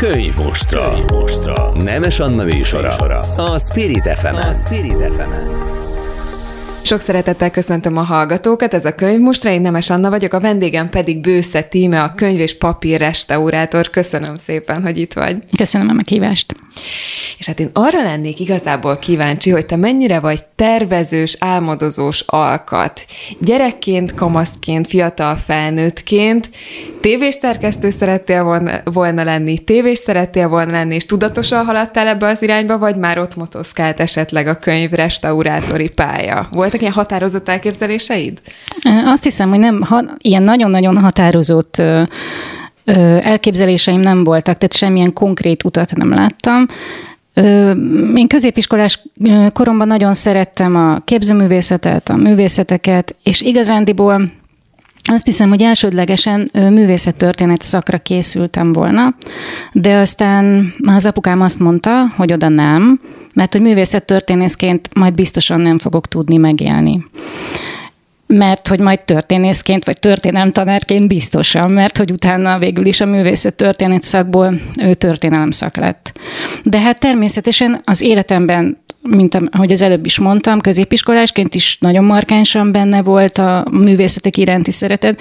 Könyv mostra. Könyv mostra. Nemes Anna műsora. A Spirit fm A Spirit fm sok szeretettel köszöntöm a hallgatókat, ez a könyv most én Nemes Anna vagyok, a vendégem pedig Bősze Tíme, a könyv és papír restaurátor. Köszönöm szépen, hogy itt vagy. Köszönöm a meghívást. És hát én arra lennék igazából kíváncsi, hogy te mennyire vagy tervezős, álmodozós alkat. Gyerekként, kamasztként, fiatal felnőttként, tévés szerkesztő szerettél volna, volna lenni, tévés szerettél volna lenni, és tudatosan haladtál ebbe az irányba, vagy már ott motoszkált esetleg a könyv restaurátori pálya? Voltak ilyen határozott elképzeléseid? Azt hiszem, hogy nem, ha, ilyen nagyon-nagyon határozott elképzeléseim nem voltak, tehát semmilyen konkrét utat nem láttam. Én középiskolás koromban nagyon szerettem a képzőművészetet, a művészeteket, és igazándiból azt hiszem, hogy elsődlegesen művészettörténet szakra készültem volna, de aztán az apukám azt mondta, hogy oda nem, mert hogy művészettörténészként majd biztosan nem fogok tudni megélni mert hogy majd történészként, vagy történelemtanárként biztosan, mert hogy utána végül is a művészet történet szakból ő történelem szak lett. De hát természetesen az életemben, mint ahogy az előbb is mondtam, középiskolásként is nagyon markánsan benne volt a művészetek iránti szeretet,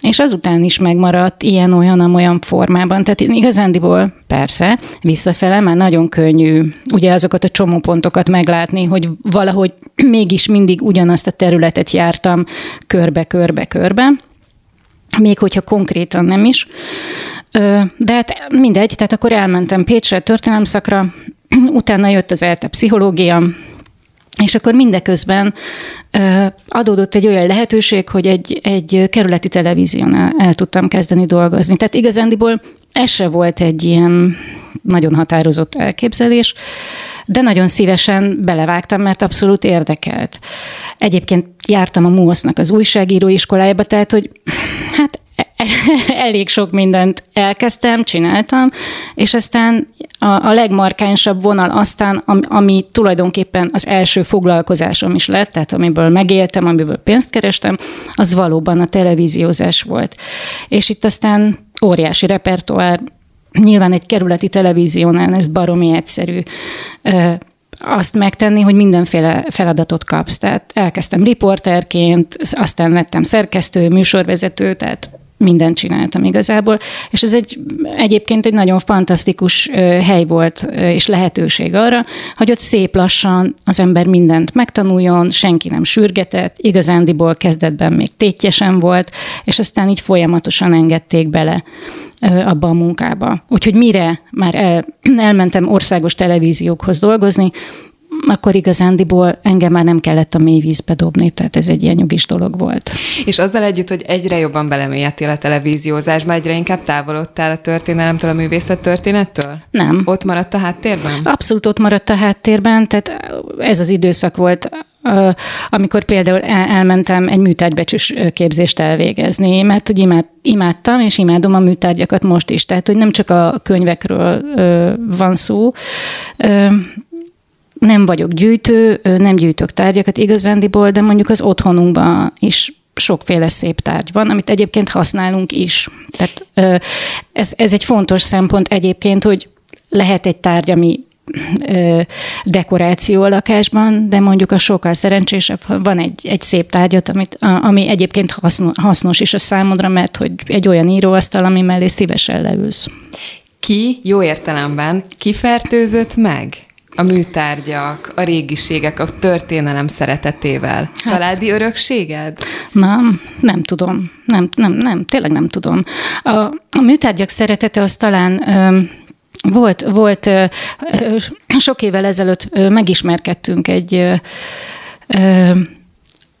és azután is megmaradt ilyen-olyan, olyan formában. Tehát igazándiból persze, visszafele már nagyon könnyű ugye azokat a csomópontokat meglátni, hogy valahogy mégis mindig ugyanazt a területet jártam körbe-körbe-körbe, még hogyha konkrétan nem is. De hát mindegy, tehát akkor elmentem Pécsre történelemszakra, utána jött az ELTE pszichológia, és akkor mindeközben adódott egy olyan lehetőség, hogy egy, egy kerületi televízión el, tudtam kezdeni dolgozni. Tehát igazándiból ez se volt egy ilyen nagyon határozott elképzelés, de nagyon szívesen belevágtam, mert abszolút érdekelt. Egyébként jártam a MUOSZ-nak az újságíró iskolájába, tehát hogy elég sok mindent elkezdtem, csináltam, és aztán a, a legmarkánsabb vonal aztán, ami, ami tulajdonképpen az első foglalkozásom is lett, tehát amiből megéltem, amiből pénzt kerestem, az valóban a televíziózás volt. És itt aztán óriási repertoár, nyilván egy kerületi televíziónál ez baromi egyszerű azt megtenni, hogy mindenféle feladatot kapsz. Tehát elkezdtem riporterként, aztán lettem szerkesztő, műsorvezető, tehát mindent csináltam igazából, és ez egy egyébként egy nagyon fantasztikus hely volt, és lehetőség arra, hogy ott szép lassan az ember mindent megtanuljon, senki nem sürgetett, igazándiból kezdetben még tétjesen volt, és aztán így folyamatosan engedték bele abba a munkába. Úgyhogy mire már el, elmentem országos televíziókhoz dolgozni, akkor igazándiból engem már nem kellett a mély vízbe dobni, tehát ez egy ilyen nyugis dolog volt. És azzal együtt, hogy egyre jobban belemélyedtél a televíziózásba, egyre inkább távolodtál a történelemtől, a művészet történettől? Nem. Ott maradt a háttérben? Abszolút ott maradt a háttérben, tehát ez az időszak volt, amikor például elmentem egy műtárgybecsős képzést elvégezni, mert hogy imád, imádtam, és imádom a műtárgyakat most is. Tehát, hogy nem csak a könyvekről van szó, nem vagyok gyűjtő, nem gyűjtök tárgyakat igazándiból, de mondjuk az otthonunkban is sokféle szép tárgy van, amit egyébként használunk is. Tehát ez, ez egy fontos szempont egyébként, hogy lehet egy tárgy, ami dekoráció a lakásban, de mondjuk a sokkal szerencsésebb, van egy, egy szép tárgyat, amit, ami egyébként hasznos is a számodra, mert hogy egy olyan íróasztal, ami mellé szívesen leülsz. Ki jó értelemben kifertőzött meg? A műtárgyak, a régiségek, a történelem szeretetével? Hát, Családi örökséged? Nem, nem tudom. Nem, nem, nem, tényleg nem tudom. A, a műtárgyak szeretete az talán ö, volt, volt ö, ö, sok évvel ezelőtt ö, megismerkedtünk egy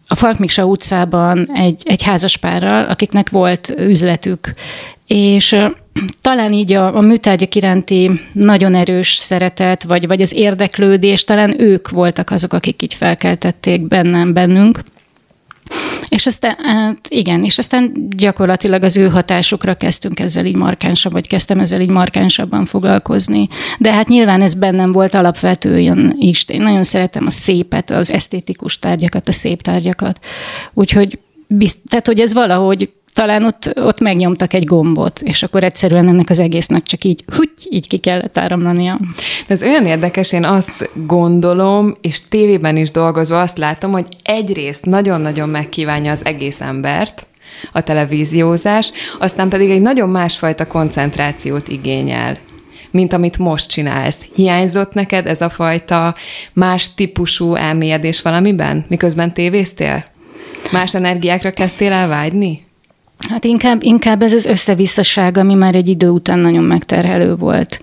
a Falkmiksa utcában egy, egy házaspárral, akiknek volt üzletük, és talán így a, a műtárgyak iránti nagyon erős szeretet, vagy, vagy az érdeklődés, talán ők voltak azok, akik így felkeltették bennem, bennünk. És aztán, hát igen, és aztán gyakorlatilag az ő hatásukra kezdtünk ezzel így markánsabb, vagy kezdtem ezzel így markánsabban foglalkozni. De hát nyilván ez bennem volt alapvetően is. Én nagyon szeretem a szépet, az esztétikus tárgyakat, a szép tárgyakat. Úgyhogy, bizt, tehát, hogy ez valahogy talán ott, ott megnyomtak egy gombot, és akkor egyszerűen ennek az egésznek csak így, hogy így ki kellett áramlania. De ez olyan érdekes, én azt gondolom, és tévében is dolgozva azt látom, hogy egyrészt nagyon-nagyon megkívánja az egész embert, a televíziózás, aztán pedig egy nagyon másfajta koncentrációt igényel mint amit most csinálsz. Hiányzott neked ez a fajta más típusú elmélyedés valamiben, miközben tévéztél? Más energiákra kezdtél el vágyni? Hát inkább, inkább ez az összevisszaság, ami már egy idő után nagyon megterhelő volt.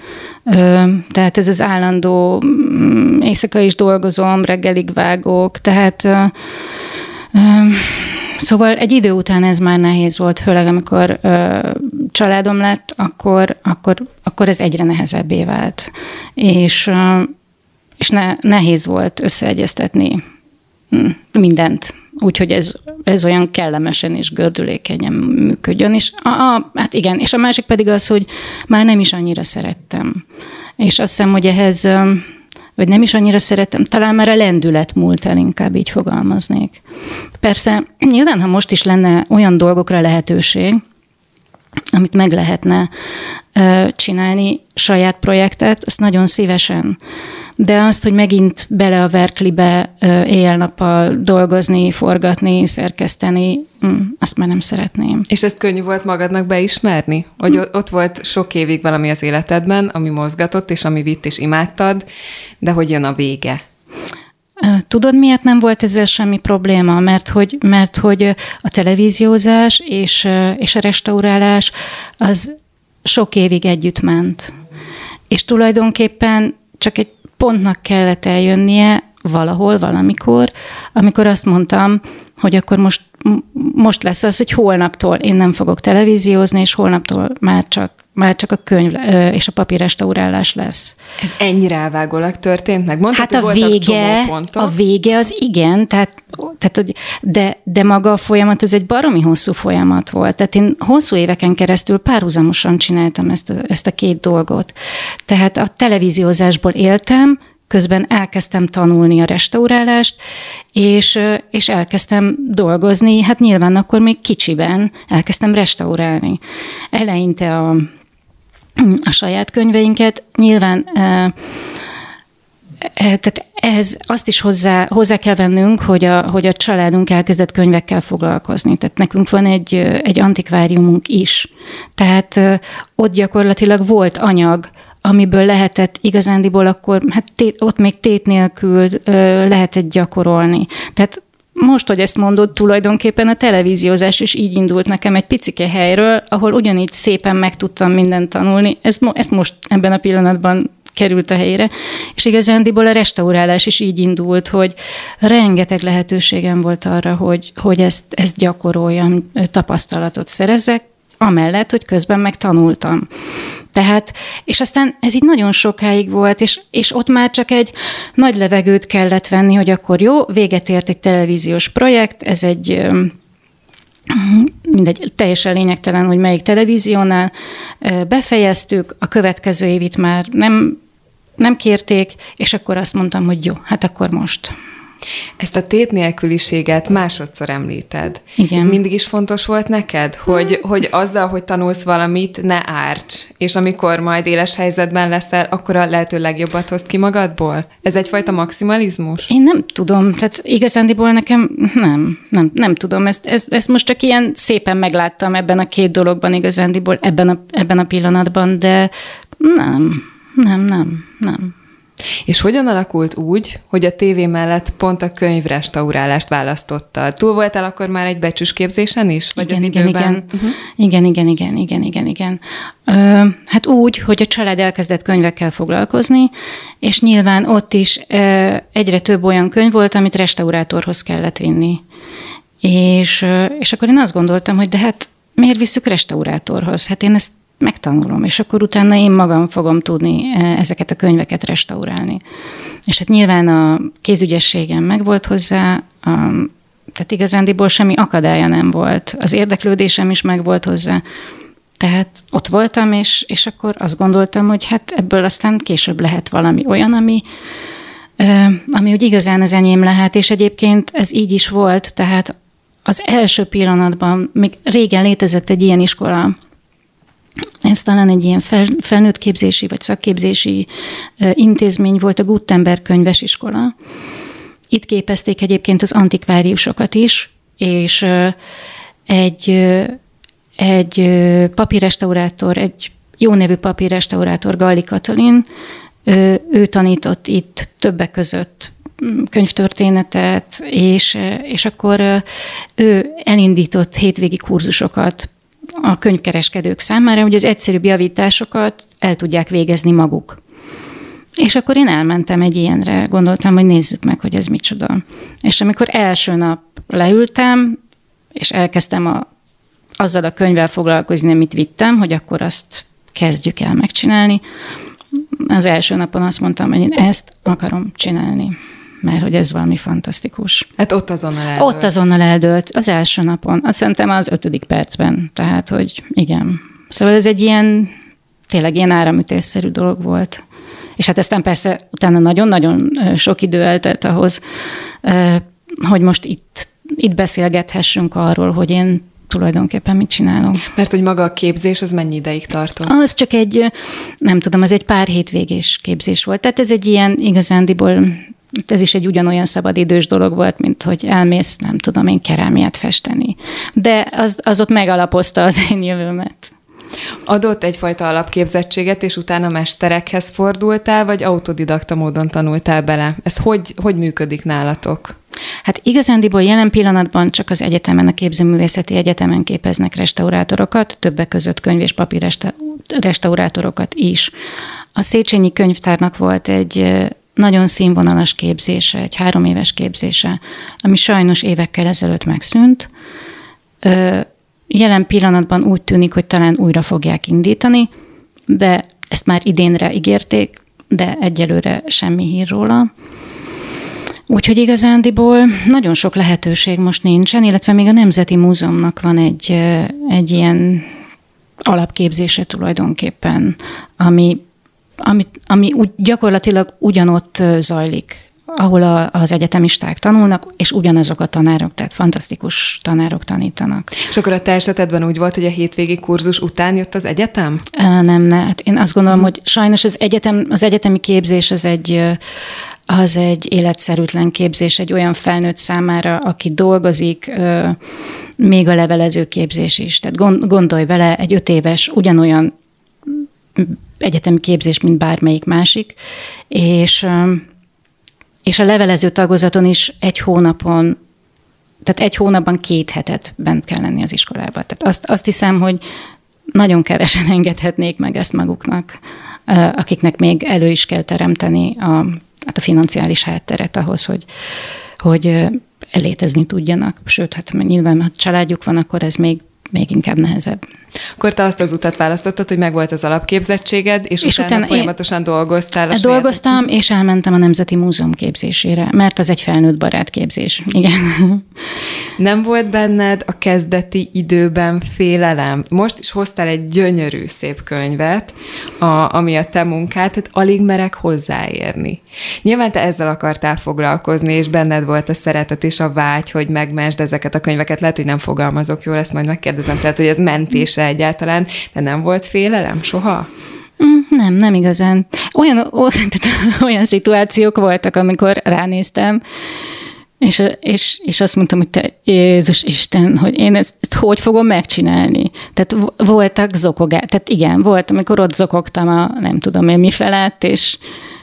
Tehát ez az állandó mm, éjszaka is dolgozom, reggelig vágok, tehát Szóval egy idő után ez már nehéz volt, főleg amikor ö, családom lett, akkor, akkor, akkor ez egyre nehezebbé vált. És, ö, és ne, nehéz volt összeegyeztetni hm, mindent, úgyhogy ez, ez olyan kellemesen és gördülékenyen működjön. És a, a, hát igen, és a másik pedig az, hogy már nem is annyira szerettem. És azt hiszem, hogy ehhez vagy nem is annyira szeretem, talán már a lendület múlt el, inkább így fogalmaznék. Persze, nyilván, ha most is lenne olyan dolgokra lehetőség, amit meg lehetne csinálni, saját projektet, azt nagyon szívesen de azt, hogy megint bele a verklibe éjjel-nappal dolgozni, forgatni, szerkeszteni, mm, azt már nem szeretném. És ezt könnyű volt magadnak beismerni? Hogy ott volt sok évig valami az életedben, ami mozgatott, és ami vitt, és imádtad, de hogy jön a vége? Tudod, miért nem volt ezzel semmi probléma? Mert hogy, mert hogy a televíziózás és, és a restaurálás az sok évig együtt ment. És tulajdonképpen csak egy pontnak kellett eljönnie valahol, valamikor, amikor azt mondtam, hogy akkor most, most lesz az, hogy holnaptól én nem fogok televíziózni, és holnaptól már csak, már csak a könyv és a papírrestaurálás lesz. Ez ennyire elvágólag történt meg? Mondtad, hát a vége, a vége az igen, tehát, tehát hogy, de, de maga a folyamat az egy baromi hosszú folyamat volt. Tehát én hosszú éveken keresztül párhuzamosan csináltam ezt a, ezt a két dolgot. Tehát a televíziózásból éltem, közben elkezdtem tanulni a restaurálást, és, és elkezdtem dolgozni, hát nyilván akkor még kicsiben elkezdtem restaurálni. Eleinte a, a saját könyveinket, nyilván tehát ehhez azt is hozzá, hozzá kell vennünk, hogy a, hogy a családunk elkezdett könyvekkel foglalkozni. Tehát nekünk van egy, egy antikváriumunk is. Tehát ott gyakorlatilag volt anyag, amiből lehetett igazándiból akkor, hát tét, ott még tét nélkül lehetett gyakorolni. Tehát most, hogy ezt mondod, tulajdonképpen a televíziózás is így indult nekem egy picike helyről, ahol ugyanígy szépen meg tudtam mindent tanulni. Ez, ez most ebben a pillanatban került a helyre. És igazándiból a restaurálás is így indult, hogy rengeteg lehetőségem volt arra, hogy, hogy ezt, ezt gyakoroljam, tapasztalatot szerezzek, amellett, hogy közben meg tanultam. Tehát, és aztán ez így nagyon sokáig volt, és, és ott már csak egy nagy levegőt kellett venni, hogy akkor jó, véget ért egy televíziós projekt, ez egy mindegy, teljesen lényegtelen, hogy melyik televíziónál befejeztük, a következő évit már nem, nem kérték, és akkor azt mondtam, hogy jó, hát akkor most. Ezt a tét nélküliséget másodszor említed. Igen. Ez mindig is fontos volt neked, hogy, hogy azzal, hogy tanulsz valamit, ne árts, és amikor majd éles helyzetben leszel, akkor a lehető legjobbat hoz ki magadból? Ez egyfajta maximalizmus? Én nem tudom, tehát igazándiból nekem nem, nem, nem tudom. Ezt, ezt, ezt most csak ilyen szépen megláttam ebben a két dologban igazándiból, ebben a, ebben a pillanatban, de nem, nem, nem, nem. És hogyan alakult úgy, hogy a tévé mellett pont a könyvrestaurálást választottad? Túl voltál akkor már egy becsüsképzésen is? Vagy igen, igen, igen. Uh-huh. igen, igen, igen, igen, igen, igen. Ö, hát úgy, hogy a család elkezdett könyvekkel foglalkozni, és nyilván ott is ö, egyre több olyan könyv volt, amit restaurátorhoz kellett vinni. És, és akkor én azt gondoltam, hogy de hát miért visszük restaurátorhoz? Hát én ezt megtanulom, és akkor utána én magam fogom tudni e, ezeket a könyveket restaurálni. És hát nyilván a kézügyességem megvolt hozzá, a, tehát igazándiból semmi akadálya nem volt. Az érdeklődésem is megvolt hozzá. Tehát ott voltam, és, és akkor azt gondoltam, hogy hát ebből aztán később lehet valami olyan, ami, ami úgy igazán az enyém lehet, és egyébként ez így is volt, tehát az első pillanatban, még régen létezett egy ilyen iskola, ez talán egy ilyen fel, felnőttképzési vagy szakképzési intézmény volt, a Gutenberg könyvesiskola. Itt képezték egyébként az antikváriusokat is, és egy, egy papírrestaurátor, egy jó nevű papírrestaurátor, Galli Katalin, ő, ő tanított itt többek között mm, könyvtörténetet, és, és akkor ő elindított hétvégi kurzusokat a könyvkereskedők számára, hogy az egyszerűbb javításokat el tudják végezni maguk. És akkor én elmentem egy ilyenre, gondoltam, hogy nézzük meg, hogy ez micsoda. És amikor első nap leültem, és elkezdtem a, azzal a könyvvel foglalkozni, amit vittem, hogy akkor azt kezdjük el megcsinálni, az első napon azt mondtam, hogy én ezt akarom csinálni mert hogy ez valami fantasztikus. Hát ott azonnal eldőlt. Ott azonnal eldőlt, az első napon. Azt szerintem az ötödik percben. Tehát, hogy igen. Szóval ez egy ilyen, tényleg ilyen áramütésszerű dolog volt. És hát aztán persze utána nagyon-nagyon sok idő eltelt ahhoz, hogy most itt, itt beszélgethessünk arról, hogy én tulajdonképpen mit csinálunk. Mert hogy maga a képzés, az mennyi ideig tartott? Az csak egy, nem tudom, az egy pár hétvégés képzés volt. Tehát ez egy ilyen igazándiból ez is egy ugyanolyan szabadidős dolog volt, mint hogy elmész, nem tudom én, kerámiát festeni. De az, az ott megalapozta az én jövőmet. Adott egyfajta alapképzettséget, és utána mesterekhez fordultál, vagy autodidakta módon tanultál bele? Ez hogy, hogy működik nálatok? Hát igazándiból jelen pillanatban csak az egyetemen, a képzőművészeti egyetemen képeznek restaurátorokat, többek között könyv- és papír restaurátorokat is. A Széchenyi könyvtárnak volt egy nagyon színvonalas képzése, egy három éves képzése, ami sajnos évekkel ezelőtt megszűnt. Jelen pillanatban úgy tűnik, hogy talán újra fogják indítani, de ezt már idénre ígérték, de egyelőre semmi hír róla. Úgyhogy igazándiból nagyon sok lehetőség most nincsen, illetve még a Nemzeti Múzeumnak van egy, egy ilyen alapképzése tulajdonképpen, ami, ami, ami úgy gyakorlatilag ugyanott zajlik, ahol a, az egyetemisták tanulnak, és ugyanazok a tanárok, tehát fantasztikus tanárok tanítanak. És akkor a te esetedben úgy volt, hogy a hétvégi kurzus után jött az egyetem? Nem, ne. Hát én azt gondolom, hogy sajnos az, egyetem, az egyetemi képzés az egy az egy életszerűtlen képzés egy olyan felnőtt számára, aki dolgozik, még a levelező képzés is. Tehát gondolj vele, egy öt éves ugyanolyan egyetemi képzés, mint bármelyik másik, és, és a levelező tagozaton is egy hónapon, tehát egy hónapban két hetet bent kell lenni az iskolába. Tehát azt, azt hiszem, hogy nagyon kevesen engedhetnék meg ezt maguknak, akiknek még elő is kell teremteni a hát a financiális hátteret ahhoz, hogy, hogy elétezni tudjanak. Sőt, hát nyilván, ha családjuk van, akkor ez még még inkább nehezebb. Akkor te azt az utat választottad, hogy megvolt az alapképzettséged, és, és utána, utána folyamatosan én dolgoztál a Dolgoztam, saját... és elmentem a Nemzeti Múzeum képzésére, mert az egy felnőtt barát képzés. Igen. Nem volt benned a kezdeti időben félelem? Most is hoztál egy gyönyörű szép könyvet, a, ami a te munkát, tehát alig merek hozzáérni. Nyilván te ezzel akartál foglalkozni, és benned volt a szeretet és a vágy, hogy megmesd ezeket a könyveket. Lehet, hogy nem fogalmazok jól, ezt majd megkérdezem, tehát hogy ez mentése egyáltalán, de nem volt félelem soha? Mm, nem, nem igazán. Olyan, olyan szituációk voltak, amikor ránéztem, és, és, és azt mondtam, hogy te Jézus Isten, hogy én ezt, hogy fogom megcsinálni? Tehát voltak zokogák, tehát igen, volt, amikor ott zokogtam a nem tudom én mi felett, és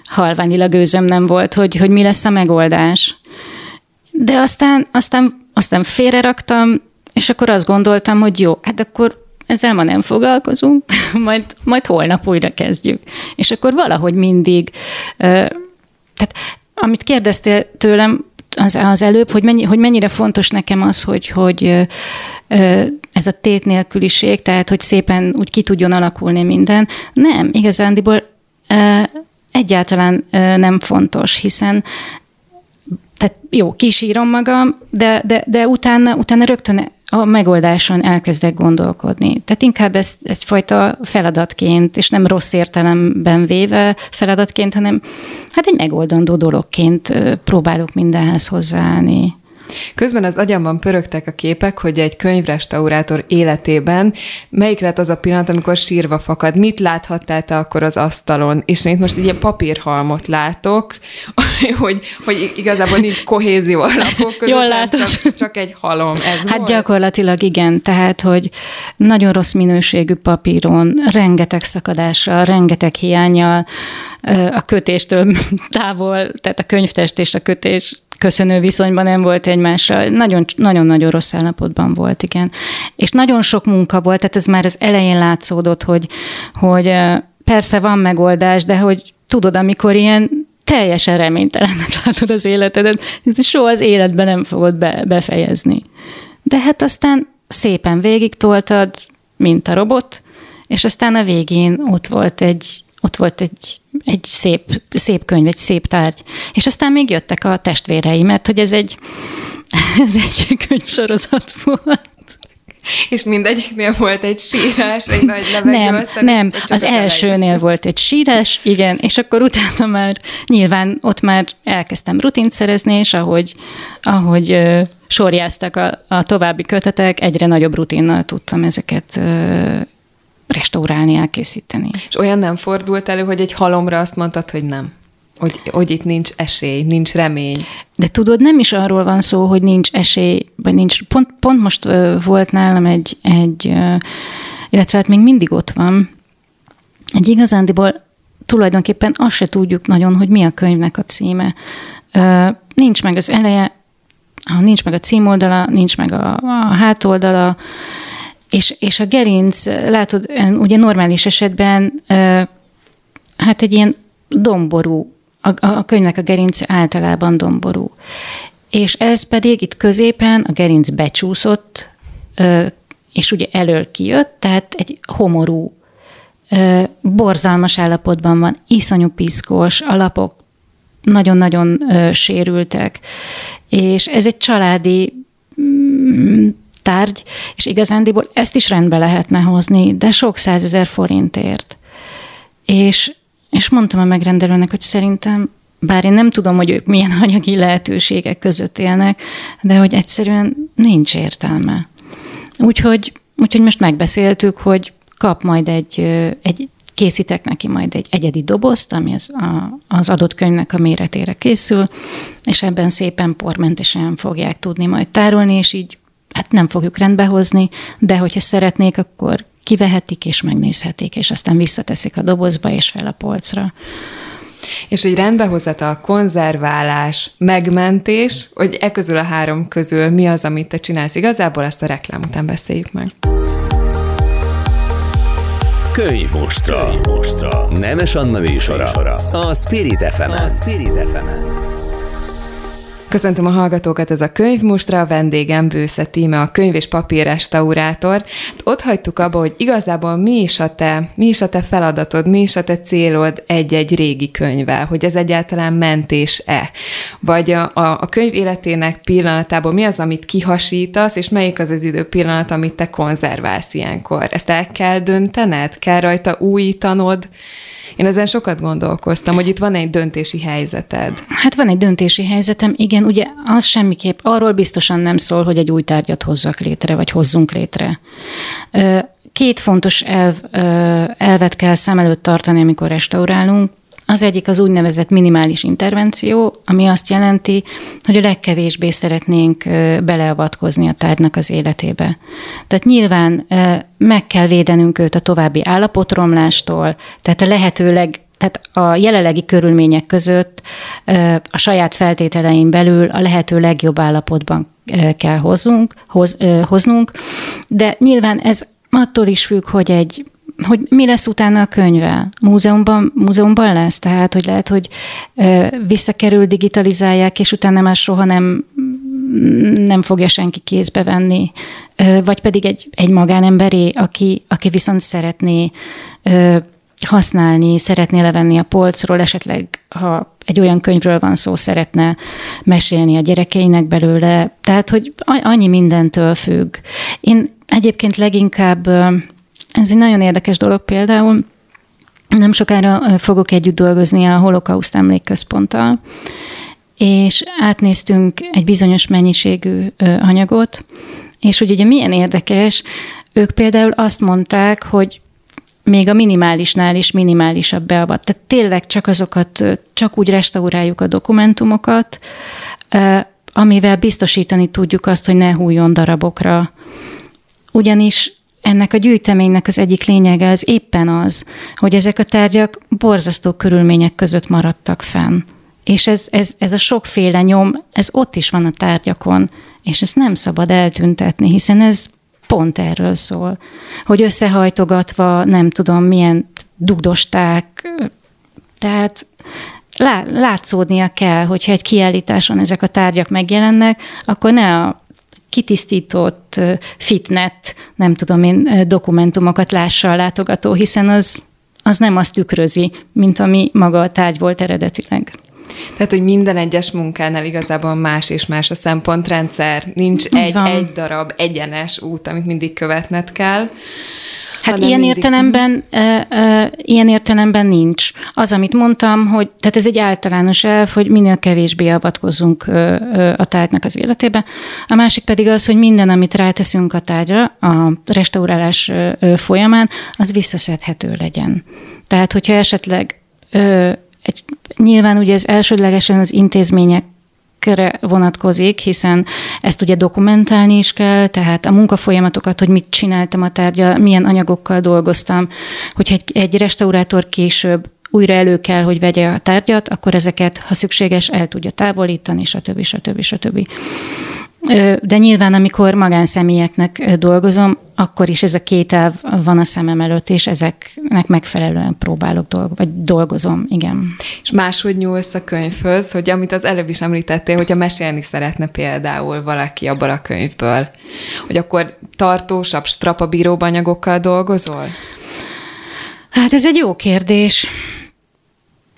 halványilag gőzöm nem volt, hogy, hogy mi lesz a megoldás. De aztán, aztán, aztán félreraktam, és akkor azt gondoltam, hogy jó, hát akkor ezzel ma nem foglalkozunk, majd, majd holnap újra kezdjük. És akkor valahogy mindig, tehát amit kérdeztél tőlem az, az előbb, hogy, mennyi, hogy mennyire fontos nekem az, hogy, hogy ez a tét nélküliség, tehát hogy szépen úgy ki tudjon alakulni minden. Nem, igazándiból egyáltalán nem fontos, hiszen tehát jó, kísírom magam, de, de, de utána, utána rögtön a megoldáson elkezdek gondolkodni. Tehát inkább ezt egyfajta feladatként, és nem rossz értelemben véve feladatként, hanem hát egy megoldandó dologként próbálok mindenhez hozzáállni. Közben az agyamban pörögtek a képek, hogy egy könyvrestaurátor életében melyik lett az a pillanat, amikor sírva fakad. Mit láthattál te akkor az asztalon? És én itt most ilyen papírhalmot látok, hogy, hogy igazából nincs kohézió a lapok között, Jól látod. Csak, csak egy halom. Ez Hát volt? gyakorlatilag igen, tehát, hogy nagyon rossz minőségű papíron, rengeteg szakadással, rengeteg hiányjal, a kötéstől távol, tehát a könyvtest és a kötés köszönő viszonyban nem volt egymással. Nagyon- Nagyon-nagyon rossz állapotban volt, igen. És nagyon sok munka volt, tehát ez már az elején látszódott, hogy, hogy persze van megoldás, de hogy tudod, amikor ilyen teljesen reménytelennek látod az életedet, soha az életben nem fogod be, befejezni. De hát aztán szépen végig toltad, mint a robot, és aztán a végén ott volt egy, ott volt egy, egy szép, szép könyv, egy szép tárgy. És aztán még jöttek a testvérei, mert hogy ez egy, ez egy könyvsorozat volt. És mindegyiknél volt egy sírás, egy nagy levegő. Nem, aztán nem, az elején. elsőnél volt egy sírás, igen, és akkor utána már nyilván ott már elkezdtem rutint szerezni, és ahogy, ahogy sorjáztak a, a további kötetek, egyre nagyobb rutinnal tudtam ezeket restaurálni, elkészíteni. És olyan nem fordult elő, hogy egy halomra azt mondtad, hogy nem. Hogy, hogy itt nincs esély, nincs remény. De tudod, nem is arról van szó, hogy nincs esély, vagy nincs, pont, pont most ö, volt nálam egy, egy ö, illetve hát még mindig ott van, egy igazándiból tulajdonképpen azt se tudjuk nagyon, hogy mi a könyvnek a címe. Ö, nincs meg az eleje, ha nincs meg a címoldala, nincs meg a, a hátoldala, és, és a gerinc, látod, ugye normális esetben hát egy ilyen domború, a, a könyvnek a gerinc általában domború. És ez pedig itt középen a gerinc becsúszott, és ugye elől kijött, tehát egy homorú, borzalmas állapotban van, iszonyú piszkos, a lapok nagyon-nagyon sérültek, és ez egy családi mm, tárgy, és igazándiból ezt is rendbe lehetne hozni, de sok százezer forintért. És, és mondtam a megrendelőnek, hogy szerintem, bár én nem tudom, hogy ők milyen anyagi lehetőségek között élnek, de hogy egyszerűen nincs értelme. Úgyhogy, úgyhogy most megbeszéltük, hogy kap majd egy, egy készítek neki majd egy egyedi dobozt, ami az, a, az adott könyvnek a méretére készül, és ebben szépen pormentesen fogják tudni majd tárolni, és így hát nem fogjuk rendbe hozni, de hogyha szeretnék, akkor kivehetik és megnézhetik, és aztán visszateszik a dobozba és fel a polcra. És hogy rendbehozatal, konzerválás, megmentés, hogy e közül a három közül mi az, amit te csinálsz igazából, ezt a reklám után beszéljük meg. Könyv mostra. Könyv mostra. Nemes Anna műsora. A Spirit fm A Spirit fm Köszöntöm a hallgatókat, ez a könyvmustra, a vendégem Bősze Tíme, a könyv és papír restaurátor. Ott hagytuk abba, hogy igazából mi is, a te, mi is a te feladatod, mi is a te célod egy-egy régi könyvvel, hogy ez egyáltalán mentés-e? Vagy a, a, a könyv életének pillanatából mi az, amit kihasítasz, és melyik az az idő pillanat, amit te konzerválsz ilyenkor? Ezt el kell döntened? Kell rajta újítanod? Én ezen sokat gondolkoztam, hogy itt van egy döntési helyzeted. Hát van egy döntési helyzetem, igen, ugye az semmiképp, arról biztosan nem szól, hogy egy új tárgyat hozzak létre, vagy hozzunk létre. Két fontos elv, elvet kell szem előtt tartani, amikor restaurálunk. Az egyik az úgynevezett minimális intervenció, ami azt jelenti, hogy a legkevésbé szeretnénk beleavatkozni a tárgynak az életébe. Tehát nyilván meg kell védenünk őt a további állapotromlástól, tehát a lehetőleg tehát a jelenlegi körülmények között a saját feltételein belül a lehető legjobb állapotban kell hozzunk, hoz, hoznunk, de nyilván ez attól is függ, hogy egy hogy mi lesz utána a könyvvel? Múzeumban, múzeumban lesz? Tehát, hogy lehet, hogy visszakerül, digitalizálják, és utána már soha nem, nem fogja senki kézbe venni. Vagy pedig egy, egy magánemberé, aki, aki viszont szeretné használni, szeretné levenni a polcról, esetleg ha egy olyan könyvről van szó, szeretne mesélni a gyerekeinek belőle. Tehát, hogy annyi mindentől függ. Én egyébként leginkább, ez egy nagyon érdekes dolog például, nem sokára fogok együtt dolgozni a Holokauszt Emlékközponttal, és átnéztünk egy bizonyos mennyiségű anyagot, és hogy ugye milyen érdekes, ők például azt mondták, hogy még a minimálisnál is minimálisabb beavat. Tehát tényleg csak azokat, csak úgy restauráljuk a dokumentumokat, amivel biztosítani tudjuk azt, hogy ne hújjon darabokra. Ugyanis ennek a gyűjteménynek az egyik lényege az éppen az, hogy ezek a tárgyak borzasztó körülmények között maradtak fenn. És ez, ez, ez a sokféle nyom, ez ott is van a tárgyakon, és ezt nem szabad eltüntetni, hiszen ez pont erről szól, hogy összehajtogatva nem tudom milyen dugdosták, tehát látszódnia kell, hogyha egy kiállításon ezek a tárgyak megjelennek, akkor ne a kitisztított fitnet, nem tudom én, dokumentumokat lássa a látogató, hiszen az, az nem azt tükrözi, mint ami maga a tárgy volt eredetileg. Tehát, hogy minden egyes munkánál igazából más és más a szempontrendszer. Nincs egy, egy darab egyenes út, amit mindig követned kell. Hát ilyen mindig... értelemben, e, e, ilyen értelemben nincs. Az, amit mondtam, hogy tehát ez egy általános elv, hogy minél kevésbé avatkozunk e, a tárgynak az életébe. A másik pedig az, hogy minden, amit ráteszünk a tárgyra a restaurálás e, folyamán, az visszaszedhető legyen. Tehát, hogyha esetleg e, egy, nyilván ugye ez elsődlegesen az intézmények vonatkozik, hiszen ezt ugye dokumentálni is kell, tehát a munkafolyamatokat, hogy mit csináltam a tárgya, milyen anyagokkal dolgoztam, hogyha egy, egy restaurátor később újra elő kell, hogy vegye a tárgyat, akkor ezeket, ha szükséges, el tudja távolítani, stb. stb. stb. De nyilván, amikor magánszemélyeknek dolgozom, akkor is ez a két elv van a szemem előtt, és ezeknek megfelelően próbálok dolg, vagy dolgozom, igen. És máshogy nyúlsz a könyvhöz, hogy amit az előbb is említettél, hogyha mesélni szeretne például valaki abból a könyvből, hogy akkor tartósabb, strapabíróbb anyagokkal dolgozol? Hát ez egy jó kérdés.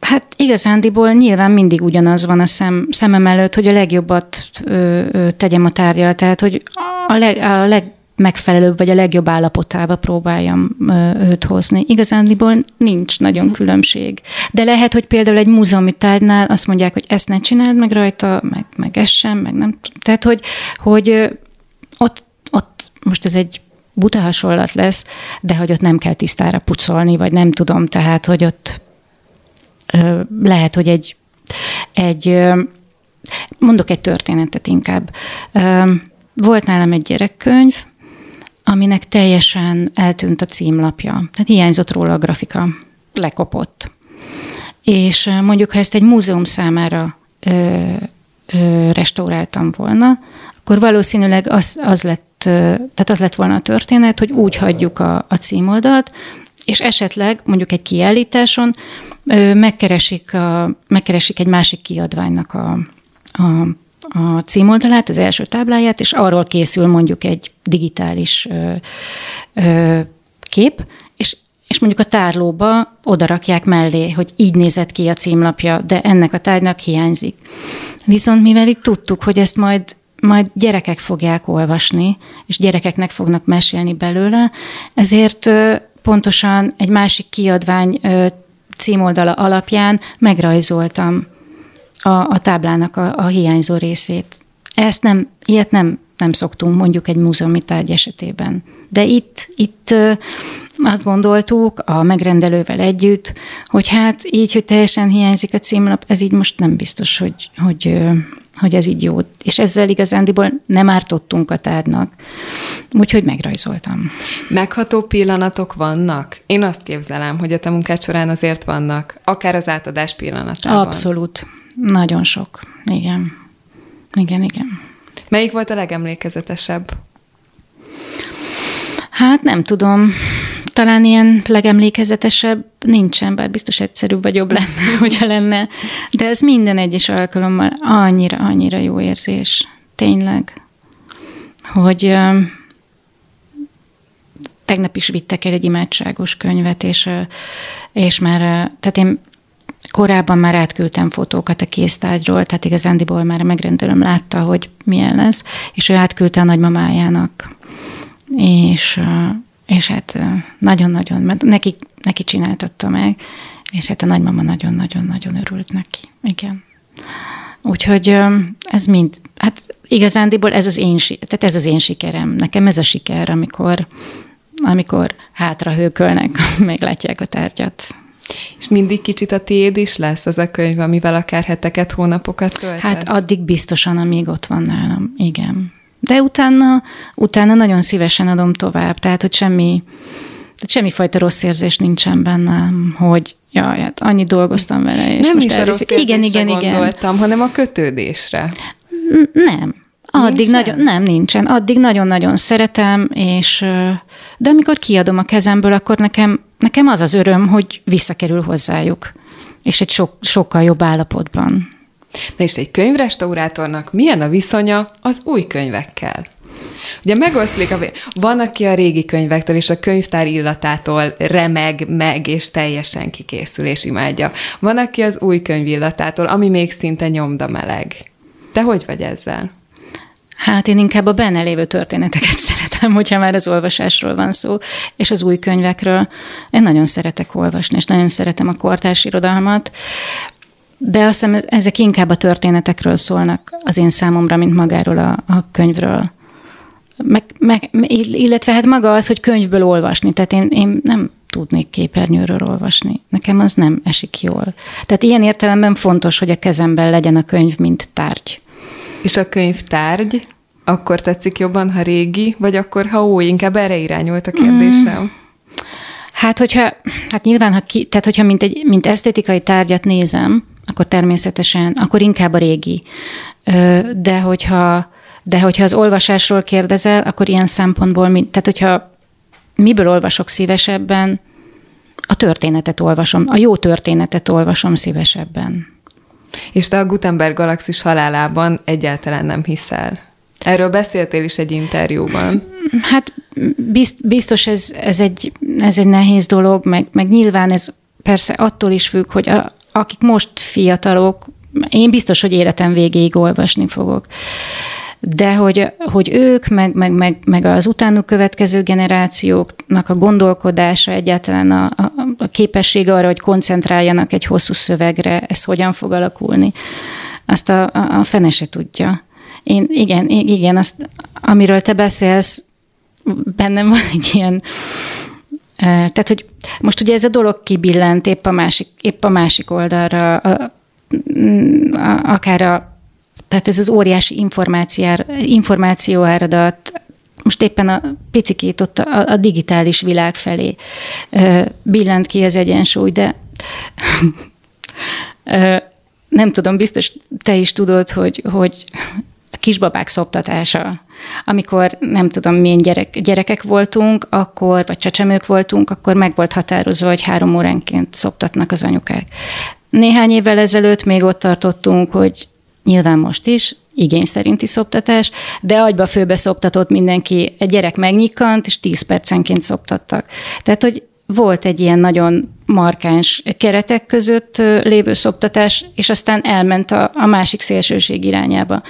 Hát igazándiból nyilván mindig ugyanaz van a szem, szemem előtt, hogy a legjobbat ö, ö, tegyem a tárgyal, tehát hogy a, leg, a legmegfelelőbb vagy a legjobb állapotába próbáljam ö, őt hozni. Igazándiból nincs nagyon különbség. De lehet, hogy például egy múzeumi tárgynál azt mondják, hogy ezt ne csináld meg rajta, meg, meg ezt sem, meg nem. Tehát, hogy, hogy ott, ott most ez egy buta hasonlat lesz, de hogy ott nem kell tisztára pucolni, vagy nem tudom, tehát, hogy ott lehet, hogy egy, egy mondok egy történetet inkább. Volt nálam egy gyerekkönyv, aminek teljesen eltűnt a címlapja. Tehát hiányzott róla a grafika, lekopott. És mondjuk, ha ezt egy múzeum számára ö, ö, restauráltam volna, akkor valószínűleg az, az lett, tehát az lett volna a történet, hogy úgy hagyjuk a, a címoldalt, és esetleg mondjuk egy kiállításon megkeresik, a, megkeresik egy másik kiadványnak a, a, a címoldalát, az első tábláját, és arról készül mondjuk egy digitális ö, ö, kép, és és mondjuk a tárlóba oda rakják mellé, hogy így nézett ki a címlapja, de ennek a tárgynak hiányzik. Viszont mivel itt tudtuk, hogy ezt majd majd gyerekek fogják olvasni, és gyerekeknek fognak mesélni belőle, ezért pontosan egy másik kiadvány címoldala alapján megrajzoltam a, a táblának a, a hiányzó részét. Ezt nem, ilyet nem, nem szoktunk mondjuk egy múzeumi tárgy esetében. De itt, itt azt gondoltuk a megrendelővel együtt, hogy hát így, hogy teljesen hiányzik a címlap, ez így most nem biztos, hogy, hogy, hogy ez így jó. És ezzel igazándiból nem ártottunk a tárnak. Úgyhogy megrajzoltam. Megható pillanatok vannak? Én azt képzelem, hogy a te munkád során azért vannak, akár az átadás pillanatában. Abszolút. Nagyon sok. Igen. Igen, igen. Melyik volt a legemlékezetesebb? Hát nem tudom talán ilyen legemlékezetesebb nincsen, bár biztos egyszerűbb vagy jobb lenne, hogyha lenne. De ez minden egyes alkalommal annyira, annyira jó érzés. Tényleg. Hogy uh, tegnap is vittek el egy imádságos könyvet, és, uh, és már, uh, tehát én korábban már átküldtem fotókat a kéztárgyról, tehát igazándiból már a megrendelőm látta, hogy milyen lesz, és ő átküldte a nagymamájának. És és hát nagyon-nagyon, mert neki, neki csináltatta meg, és hát a nagymama nagyon-nagyon-nagyon örült neki. Igen. Úgyhogy ez mind, hát igazándiból ez az én, tehát ez az én sikerem. Nekem ez a siker, amikor, amikor hátra hőkölnek, meglátják a tárgyat. És mindig kicsit a tiéd is lesz az a könyv, amivel akár heteket, hónapokat töltesz? Hát addig biztosan, amíg ott van nálam, igen. De utána, utána nagyon szívesen adom tovább, tehát hogy semmi, tehát semmifajta rossz érzés nincsen bennem, hogy jaj, hát annyit dolgoztam vele, és nem most is a rossz igen, igen, igen. gondoltam, hanem a kötődésre. Nem. Addig nincsen? nagyon, nem, nincsen. Addig nagyon-nagyon szeretem, és de amikor kiadom a kezemből, akkor nekem, nekem az az öröm, hogy visszakerül hozzájuk, és egy sok, sokkal jobb állapotban. Na és egy könyvrestaurátornak milyen a viszonya az új könyvekkel? Ugye megoszlik, a, van, aki a régi könyvektől és a könyvtár illatától remeg meg, és teljesen kikészül és imádja. Van, aki az új könyv illatától, ami még szinte nyomda meleg. Te hogy vagy ezzel? Hát én inkább a benne lévő történeteket szeretem, hogyha már az olvasásról van szó, és az új könyvekről. Én nagyon szeretek olvasni, és nagyon szeretem a kortárs irodalmat, de azt hiszem, ezek inkább a történetekről szólnak az én számomra, mint magáról a, a könyvről. Meg, meg, illetve hát maga az, hogy könyvből olvasni. Tehát én, én nem tudnék képernyőről olvasni. Nekem az nem esik jól. Tehát ilyen értelemben fontos, hogy a kezemben legyen a könyv, mint tárgy. És a könyv tárgy? Akkor tetszik jobban, ha régi, vagy akkor, ha új? Inkább erre irányult a kérdésem. Mm. Hát, hogyha, hát nyilván, ha ki, tehát hogyha mint, egy, mint esztétikai tárgyat nézem, akkor természetesen, akkor inkább a régi. De hogyha, de hogyha az olvasásról kérdezel, akkor ilyen szempontból, tehát hogyha miből olvasok szívesebben, a történetet olvasom, a jó történetet olvasom szívesebben. És te a Gutenberg galaxis halálában egyáltalán nem hiszel. Erről beszéltél is egy interjúban. Hát biztos ez, ez, egy, ez egy nehéz dolog, meg, meg nyilván ez persze attól is függ, hogy a, akik most fiatalok, én biztos, hogy életem végéig olvasni fogok. De hogy, hogy ők, meg, meg, meg, meg az utánuk következő generációknak a gondolkodása, egyáltalán a, a, a képessége arra, hogy koncentráljanak egy hosszú szövegre, ez hogyan fog alakulni, azt a, a, a fene se tudja. Én, igen, igen, azt, amiről te beszélsz, bennem van egy ilyen, tehát, hogy most ugye ez a dolog kibillent épp a másik, épp a másik oldalra, a, a, akár a, tehát ez az óriási információ áradat, most éppen a picikét ott a, a digitális világ felé billent ki az egyensúly, de nem tudom, biztos te is tudod, hogy, hogy a kisbabák szoptatása. Amikor nem tudom milyen gyerek, gyerekek voltunk, akkor, vagy csecsemők voltunk, akkor meg volt határozva, hogy három óránként szoptatnak az anyukák. Néhány évvel ezelőtt még ott tartottunk, hogy nyilván most is, igény szerinti szoptatás, de agyba főbe szoptatott mindenki, egy gyerek megnyikant, és 10 percenként szoptattak. Tehát, hogy volt egy ilyen nagyon markáns keretek között lévő szoptatás, és aztán elment a, a másik szélsőség irányába.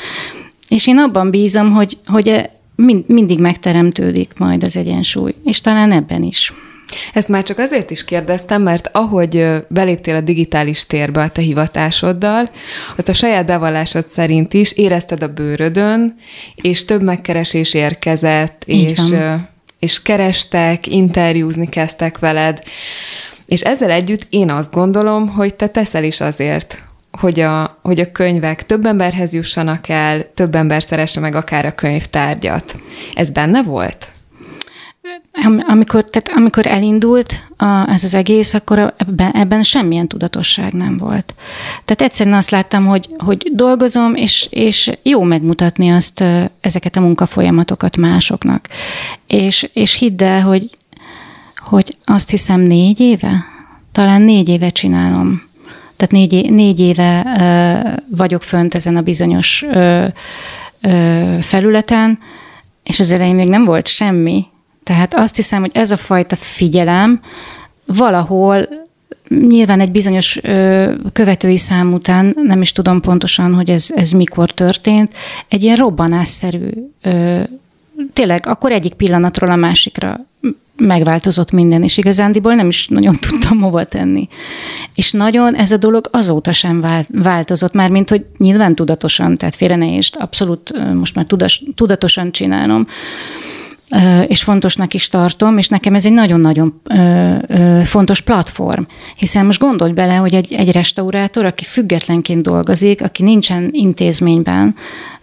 És én abban bízom, hogy, hogy mind, mindig megteremtődik majd az egyensúly, és talán ebben is. Ezt már csak azért is kérdeztem, mert ahogy beléptél a digitális térbe a te hivatásoddal, azt a saját bevallásod szerint is érezted a bőrödön, és több megkeresés érkezett, és, és kerestek, interjúzni kezdtek veled. És ezzel együtt én azt gondolom, hogy te teszel is azért, hogy a, hogy a könyvek több emberhez jussanak el, több ember szeresse meg akár a könyvtárgyat. Ez benne volt? Amikor, tehát amikor elindult a, ez az egész, akkor ebben, ebben semmilyen tudatosság nem volt. Tehát egyszerűen azt láttam, hogy, hogy dolgozom, és, és jó megmutatni azt, ezeket a munkafolyamatokat másoknak. És, és hidd el, hogy, hogy azt hiszem négy éve, talán négy éve csinálom tehát négy, négy éve vagyok fönt ezen a bizonyos felületen, és az elején még nem volt semmi. Tehát azt hiszem, hogy ez a fajta figyelem valahol nyilván egy bizonyos követői szám után, nem is tudom pontosan, hogy ez, ez mikor történt, egy ilyen robbanásszerű tényleg akkor egyik pillanatról a másikra megváltozott minden, és igazándiból nem is nagyon tudtam hova tenni. És nagyon ez a dolog azóta sem változott, már mint hogy nyilván tudatosan, tehát félre ne abszolút most már tudas, tudatosan csinálom, és fontosnak is tartom, és nekem ez egy nagyon-nagyon fontos platform, hiszen most gondolj bele, hogy egy, egy restaurátor, aki függetlenként dolgozik, aki nincsen intézményben,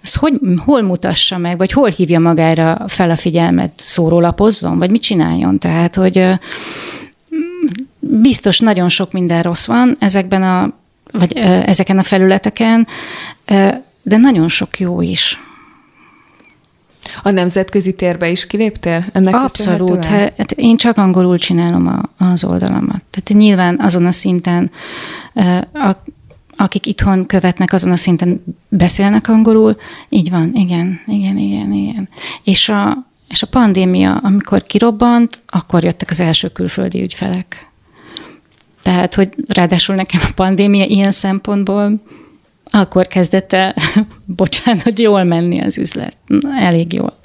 az hogy, hol mutassa meg, vagy hol hívja magára fel a figyelmet, szórólapozzon, vagy mit csináljon? Tehát, hogy biztos nagyon sok minden rossz van ezekben a, vagy ezeken a felületeken, de nagyon sok jó is. A nemzetközi térbe is kiléptél? Ennek Abszolút. Hát én csak angolul csinálom a, az oldalamat. Tehát nyilván azon a szinten, a, akik itthon követnek, azon a szinten beszélnek angolul. Így van, igen, igen, igen, igen. És a, és a pandémia, amikor kirobbant, akkor jöttek az első külföldi ügyfelek. Tehát, hogy ráadásul nekem a pandémia ilyen szempontból akkor kezdett el, bocsánat, jól menni az üzlet. Elég jól.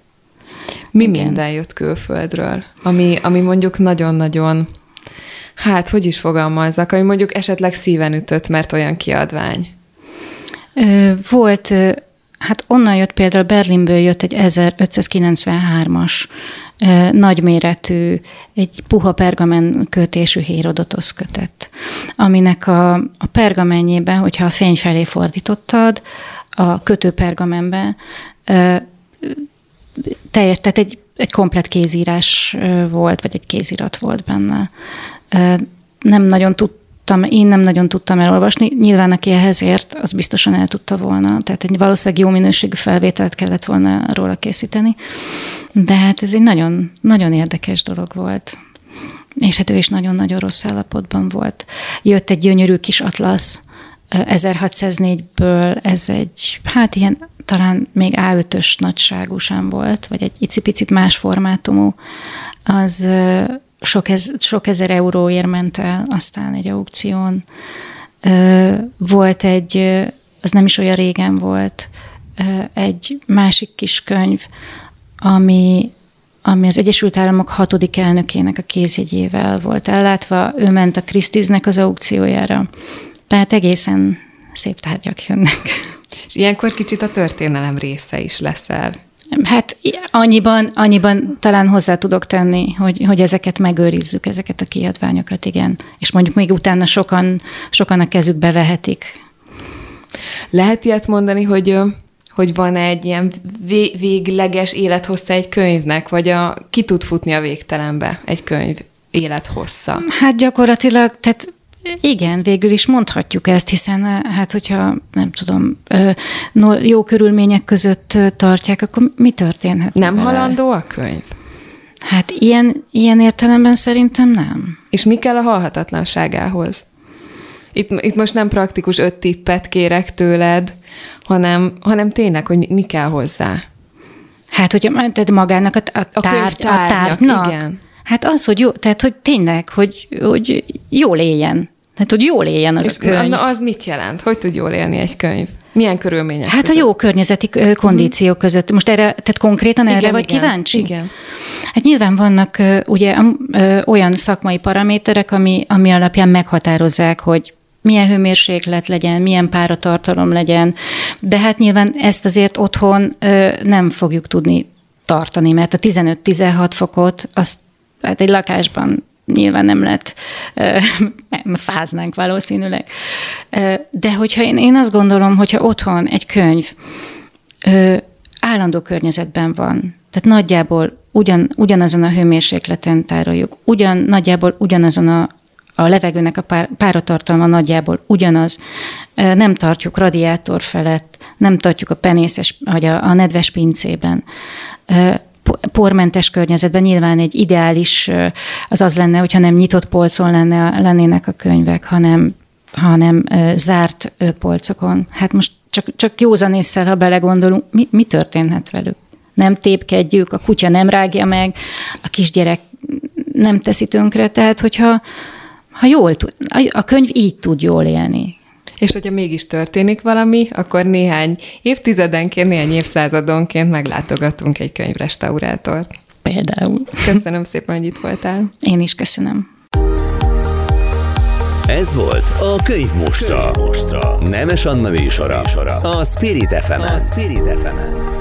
Mi Igen. minden jött külföldről, ami, ami mondjuk nagyon-nagyon, hát hogy is fogalmazzak, ami mondjuk esetleg szíven ütött, mert olyan kiadvány? Volt, hát onnan jött például Berlinből jött egy 1593-as nagyméretű, egy puha pergamen kötésű Hérodotosz kötet, aminek a, a pergamenjében, hogyha a fény felé fordítottad, a kötő pergamenbe, teljes, tehát egy, egy komplet kézírás volt, vagy egy kézirat volt benne. Nem nagyon tud, tudtam, én nem nagyon tudtam elolvasni. Nyilván, aki ehhez ért, az biztosan el tudta volna. Tehát egy valószínűleg jó minőségű felvételt kellett volna róla készíteni. De hát ez egy nagyon, nagyon érdekes dolog volt. És hát ő is nagyon-nagyon rossz állapotban volt. Jött egy gyönyörű kis atlasz 1604-ből, ez egy, hát ilyen talán még A5-ös nagyságú sem volt, vagy egy icipicit más formátumú, az sok, ez, sok ezer euróért ment el aztán egy aukción. Volt egy, az nem is olyan régen volt, egy másik kis könyv, ami, ami az Egyesült Államok hatodik elnökének a kézjegyével volt ellátva. Ő ment a Christie's-nek az aukciójára. Tehát egészen szép tárgyak jönnek. És ilyenkor kicsit a történelem része is leszel. Hát annyiban, annyiban talán hozzá tudok tenni, hogy, hogy ezeket megőrizzük, ezeket a kiadványokat, igen. És mondjuk még utána sokan, sokan a kezükbe vehetik. Lehet ilyet mondani, hogy hogy van egy ilyen végleges élethossza egy könyvnek, vagy a, ki tud futni a végtelenbe egy könyv élethossza? Hát gyakorlatilag, tehát igen, végül is mondhatjuk ezt, hiszen hát hogyha nem tudom, jó körülmények között tartják, akkor mi történhet? Nem vele? halandó a könyv? Hát ilyen, ilyen értelemben szerintem nem. És mi kell a halhatatlanságához? Itt, itt most nem praktikus öt tippet kérek tőled, hanem, hanem tényleg, hogy mi kell hozzá. Hát, hogy tehát magának a, a, tárgy, a, a tárgynak. Igen. Hát az, hogy jó, tehát hogy tényleg, hogy, hogy jól éljen. Hát, hogy jól éljen az És a könyv. Na, az mit jelent? Hogy tud jól élni egy könyv? Milyen körülmények Hát között? a jó környezeti kondíciók uh-huh. között. Most erre, tehát konkrétan erre igen, vagy igen, kíváncsi? Igen. Hát nyilván vannak ugye olyan szakmai paraméterek, ami, ami alapján meghatározzák, hogy milyen hőmérséklet legyen, milyen páratartalom legyen, de hát nyilván ezt azért otthon nem fogjuk tudni tartani, mert a 15-16 fokot azt hát egy lakásban nyilván nem lett, fáznánk valószínűleg. De hogyha én, én azt gondolom, hogyha otthon egy könyv állandó környezetben van, tehát nagyjából ugyan, ugyanazon a hőmérsékleten tároljuk, ugyan, nagyjából ugyanazon a, a levegőnek a pár, páratartalma nagyjából ugyanaz, nem tartjuk radiátor felett, nem tartjuk a penészes, vagy a, a nedves pincében, pormentes környezetben nyilván egy ideális az az lenne, hogyha nem nyitott polcon lenne, lennének a könyvek, hanem, hanem zárt polcokon. Hát most csak, csak józanésszel, ha belegondolunk, mi, mi történhet velük? Nem tépkedjük, a kutya nem rágja meg, a kisgyerek nem teszi tönkre, tehát hogyha ha jól tud, a könyv így tud jól élni. És hogyha mégis történik valami, akkor néhány évtizedenként, néhány évszázadonként meglátogatunk egy könyvrestaurátort. Például. Köszönöm szépen, hogy itt voltál. Én is köszönöm. Ez volt a Könyv Mostra. Nemes Anna műsora. A Spirit fm A Spirit fm